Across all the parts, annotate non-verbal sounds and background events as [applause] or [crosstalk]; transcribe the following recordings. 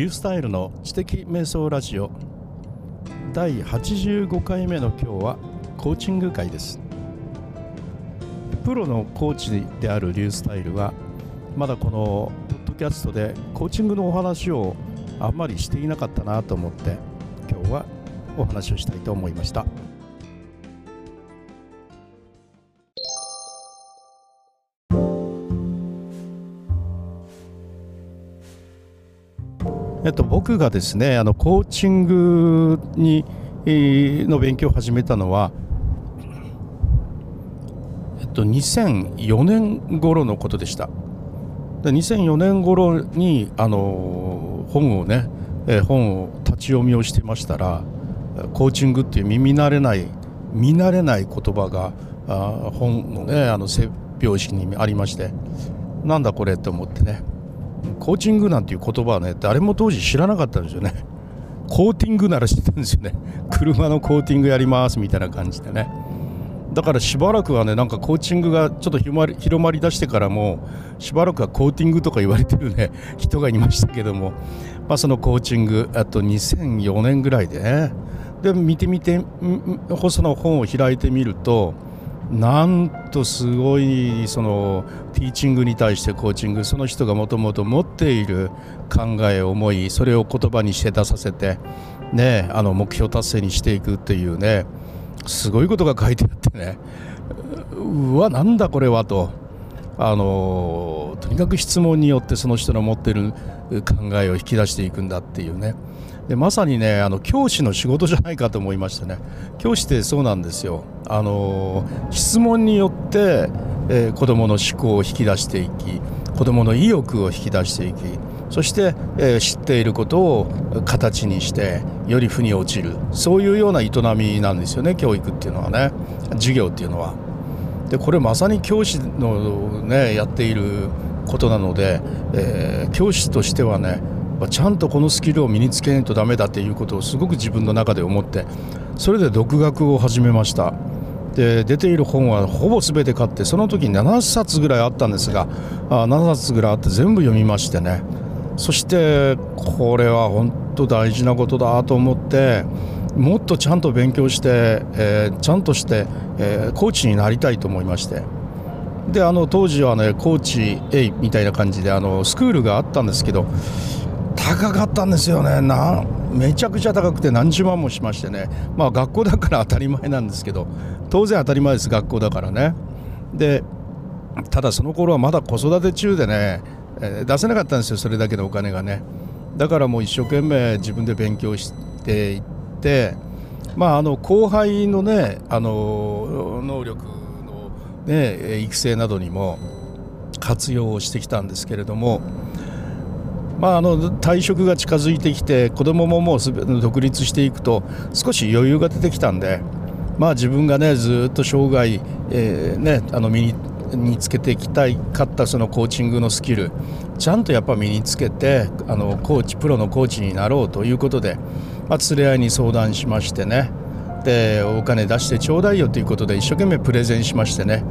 リュースタイルの知的瞑想ラジオ第85回目の今日はコーチング会ですプロのコーチであるリュースタイルはまだこのポッドキャストでコーチングのお話をあんまりしていなかったなと思って今日はお話をしたいと思いました。えっと、僕がですねあのコーチングに、の勉強を始めたのは、えっと、2004年頃のことでした。で2004年頃にあの本をね、え、本を立ち読みをしてましたらコーチングっていう耳慣れない見慣れない言葉があ本のねあの背表紙にありましてなんだこれと思ってねコーチングなんていう言葉はね誰も当時知らなかったんですよね。[laughs] コーティングなら知ってるんですよね。[laughs] 車のコーティングやりますみたいな感じでね。だからしばらくはねなんかコーチングがちょっと広まり広まりだしてからもしばらくはコーティングとか言われてるね [laughs] 人がいましたけども、まあ、そのコーチングあと2004年ぐらいでね。で見てみてその本を開いてみるとなんとすごいそのティーチングに対してコーチングその人がもともと持っている考え思いそれを言葉にして出させて、ね、あの目標達成にしていくっていうねすごいことが書いてあってね。うわなんだこれはと。あのとにかく質問によってその人の持っている考えを引き出していくんだっていうね。でまさにねあの教師の仕事じゃないかと思いましたね。教師ってそうなんですよ。あの質問によって、えー、子どもの思考を引き出していき子どもの意欲を引き出していきそして、えー、知っていることを形にしてより負に落ちる。そういうような営みなんですよね教育っていうのはね。授業っていうのは。でこれまさに教師のねやっていることなので、えー、教師としてはねちゃんとこのスキルを身につけないとダメだっていうことをすごく自分の中で思ってそれで独学を始めました。で出ている本はほぼ全て買ってその時7冊ぐらいあったんですがあ7冊ぐらいあって全部読みましてね。そしてこれは本当大事なことだと思ってもっとちゃんと勉強して、えー、ちゃんとして、えー、コーチになりたいと思いまして。であの当時はねコーチ A みたいな感じであのスクールがあったんですけど高かったんですよね。なめちゃくちゃ高くて何十万もしましてね。まあ学校だから当たり前なんですけど当然当たり前です学校だからね。でただその頃はまだ子育て中でね、えー、出せなかったんですよそれだけのお金がね。だからもう一生懸命自分で勉強していってまああの後輩のねあの能力のね育成などにも活用をしてきたんですけれどもまあ、あの退職が近づいてきて子供ももう独立していくと少し余裕が出てきたんで、まあ、自分がねずっと生涯、えー、ね、あの身ににつけていきたいかったそのコーチングのスキルちゃんとやっぱ身につけてあのコーチプロのコーチになろうということで、まあ、連れ合いに相談しましてね。でお金出してちょうだいよということで一生懸命プレゼンしましてね。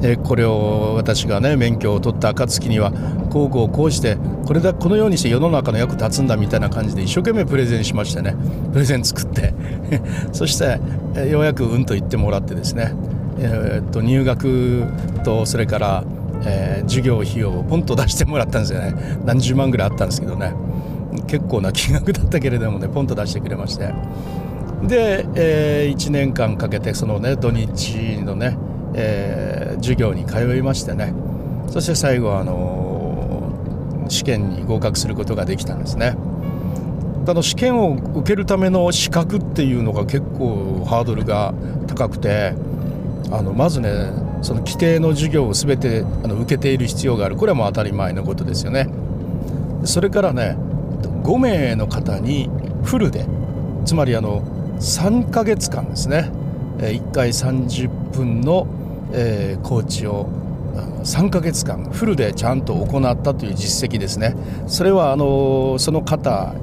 でこれを私がね免許を取った暁にはこうこうこうしてこれだこのようにして世の中の役立つんだみたいな感じで一生懸命プレゼンしましてね。プレゼン作って。[laughs] そしてようやくうんと言ってもらってですね、えー、っと入学とそれから、えー、授業費用をポンと出してもらったんですよね。何十万ぐらいあったんですけどね。結構な金額だったけれどもねポンと出してくれまして。で、えー、1年間かけてそのね土日のね、えー、授業に通いましてねそして最後あのー、試験に合格することができたんですね。あの試験を受けるための資格っていうのが結構ハードルが高くてあのまずねその規定の授業を全てあの受けている必要があるこれはもう当たり前のことですよね。それからね5名の方にフルでつまりあの3ヶ月間ですね。1回30分の、え、コーチを3ヶ月間フルでちゃんと行ったという実績ですね。それはあのその方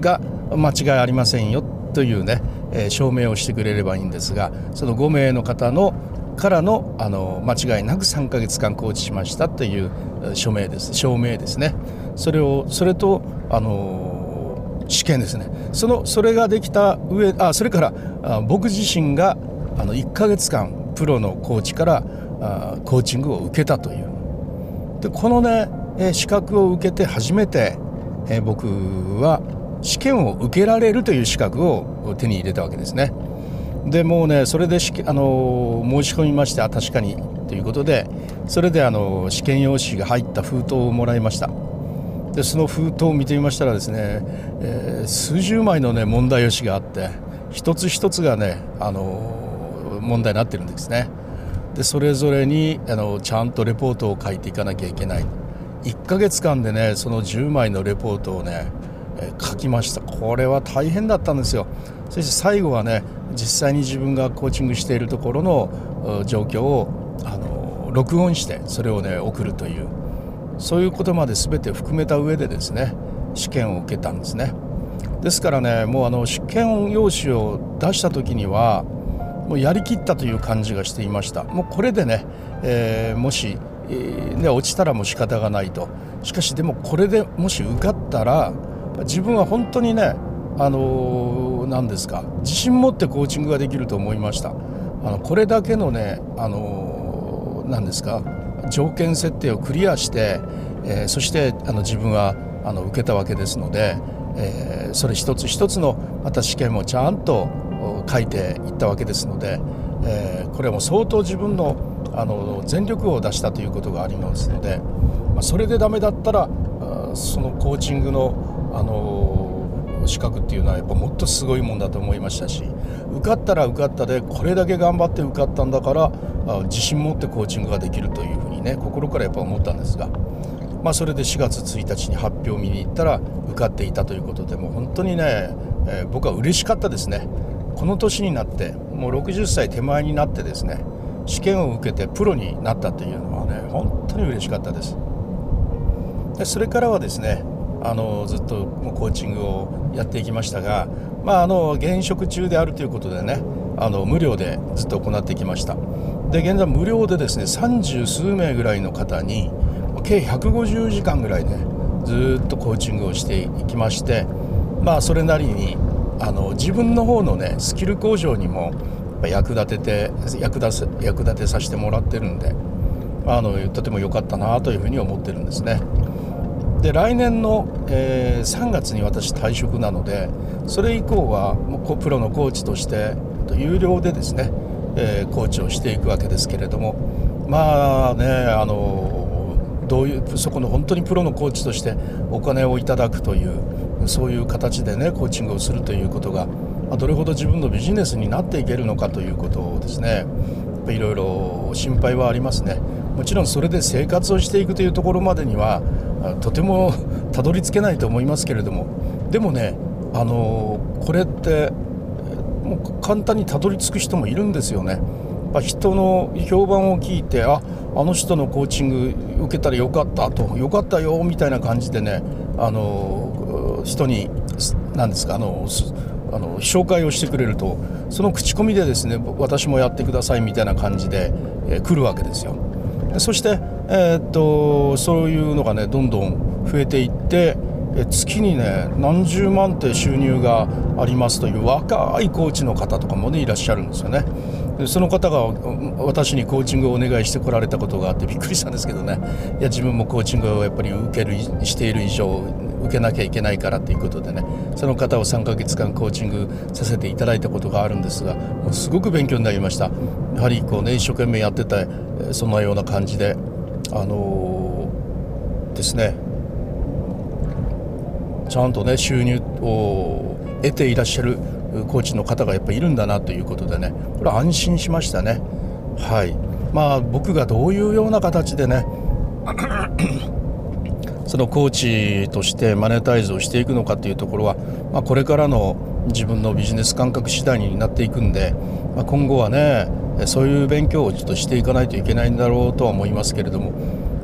が間違いありませんよというね、え、証明をしてくれればいいんですがその5名の方のからのあの間違いなく3ヶ月間コーチしましたという署名です証明ですね。それをそれとあの試験ですね。そのそれができた上あそれから僕自身があの1ヶ月間プロのコーチからあコーチングを受けたという。でこのね、資格を受けて初めて、え僕は試験を受けられるという資格を手に入れたわけですね。でもうねそれであの申し込みましてあ確かにということでそれであの試験用紙が入った封筒をもらいました。でその封筒を見てみましたらですね、えー、数十枚のね問題用紙があって一つ一つがねあの問題になってるんですね。でそれぞれにあのちゃんとレポートを書いていかなきゃいけない。1ヶ月間でねその10枚のレポートをねえ書きました。これは大変だったんですよ。そして最後はね実際に自分がコーチングしているところの状況をあの録音してそれをね送るという。そういうことまで全て含めた上でですね試験を受けたんですね。ですからねもうあの試験用紙を出した時にはもうやりきったという感じがしていました。もうこれでね、えー、もし、えー、ね、落ちたらもう仕方がないと。しかしでもこれでもし受かったら自分は本当にねあの何ですか自信持ってコーチングができると思いました。あのこれだけのねあの何ですか条件設定をクリアして、えー、そしてあの自分はあの受けたわけですので、えー、それ一つ一つのまた試験もちゃんと書いていったわけですので、えー、これはもう相当自分のあの全力を出したということがありますので、まあ、それでダメだったらそのコーチングのあの資格っていうのはやっぱもっとすごいもんだと思いましたし受かったら受かったでこれだけ頑張って受かったんだから自信持ってコーチングができるというふうね心からやっぱ思ったんですが、まあ、それで4月1日に発表を見に行ったら受かっていたということでもう本当にね、えー、僕は嬉しかったですね。この年になってもう60歳手前になってですね試験を受けてプロになったというのはね本当に嬉しかったです。でそれからはですねあのずっとコーチングをやっていきましたが、まあ、あの現職中であるということでねあの無料でずっと行ってきました。で現在無料でですね30数名ぐらいの方に計150時間ぐらいで、ね、ずっとコーチングをしていきましてまあそれなりにあの自分の方のねスキル向上にも役立てて役立役立てさせてもらってるんであのとても良かったなというふうに思ってるんですね。で来年の、えー、3月に私退職なのでそれ以降はもうプロのコーチとして有料でですね、えー、コーチをしていくわけですけれども。まあねあのどういうそこの本当にプロのコーチとしてお金をいただくというそういう形でねコーチングをするということがどれほど自分のビジネスになっていけるのかということをですね。いろいろ心配はありますね。もちろんそれで生活をしていくというところまでにはとてもたどり着けないと思いますけれども。でもねあのこれってもう簡単にたどり着く人もいるんですよね。人の評判を聞いてああの人のコーチング受けたらよかったとよかったよみたいな感じでねあの人に何ですかあのあの紹介をしてくれるとその口コミでですね私もやってくださいみたいな感じで、えー、来るわけですよ。そして、えー、っとそういうのがねどんどん増えていって月にね何十万って収入がありますという若いコーチの方とかもねいらっしゃるんですよね。でその方が私にコーチングをお願いしてこられたことがあってびっくりしたんですけどね。いや自分もコーチングをやっぱり受けるしている以上受けなきゃいけないからということでね。その方を3ヶ月間コーチングさせていただいたことがあるんですがもうすごく勉強になりました。やはりこうね一生懸命やってたそんなような感じであのー、ですね。ちゃんとね収入を得ていらっしゃるコーチの方がやっぱいるんだなということでねこれ安心しましたね。はい。まあ僕がどういうような形でね [clears throat] そのコーチとしてマネタイズをしていくのかというところは、まあ、これからの自分のビジネス感覚次第になっていくんで、まあ、今後はねそういう勉強をちょっとしていかないといけないんだろうとは思いますけれども、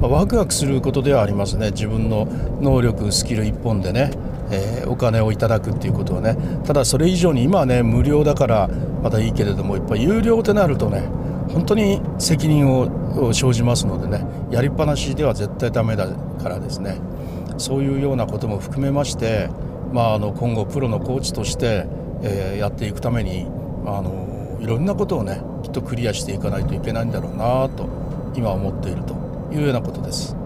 まあ、ワクワクすることではありますね。自分の能力スキル一本でね、えー、お金をいただくっていうことはね。ただそれ以上に今はね無料だからまだいいけれどもやっぱ有料ってなるとね本当に責任を生じますのでねやりっぱなしでは絶対ダメだからですね。そういうようなことも含めましてまあ、あの今後プロのコーチとして、えー、やっていくためにあのいろんなことをねきっとクリアしていかないといけないんだろうなと今思っていると。いうようなことです。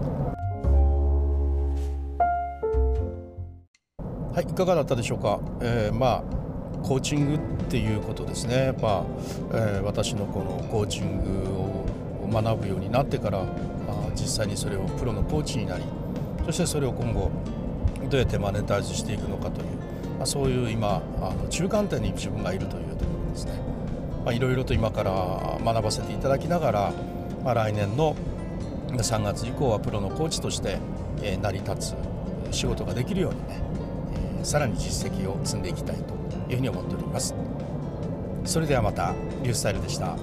はいいかがだったでしょうか、えー、まあコーチングっていうことですね。やっぱ、えー、私のこのコーチングを学ぶようになってからあ実際にそれをプロのコーチになりそしてそれを今後どうやってマネタイズしていくのかという、まあ、そういう今あの中間点に自分がいるというところですね。いろいろと今から学ばせていただきながら、まあ、来年の3月以降はプロのコーチとして、成り立つ仕事ができるようにねさらに実績を積んでいきたいというふうに思っております。それではまたリュースタイルでした。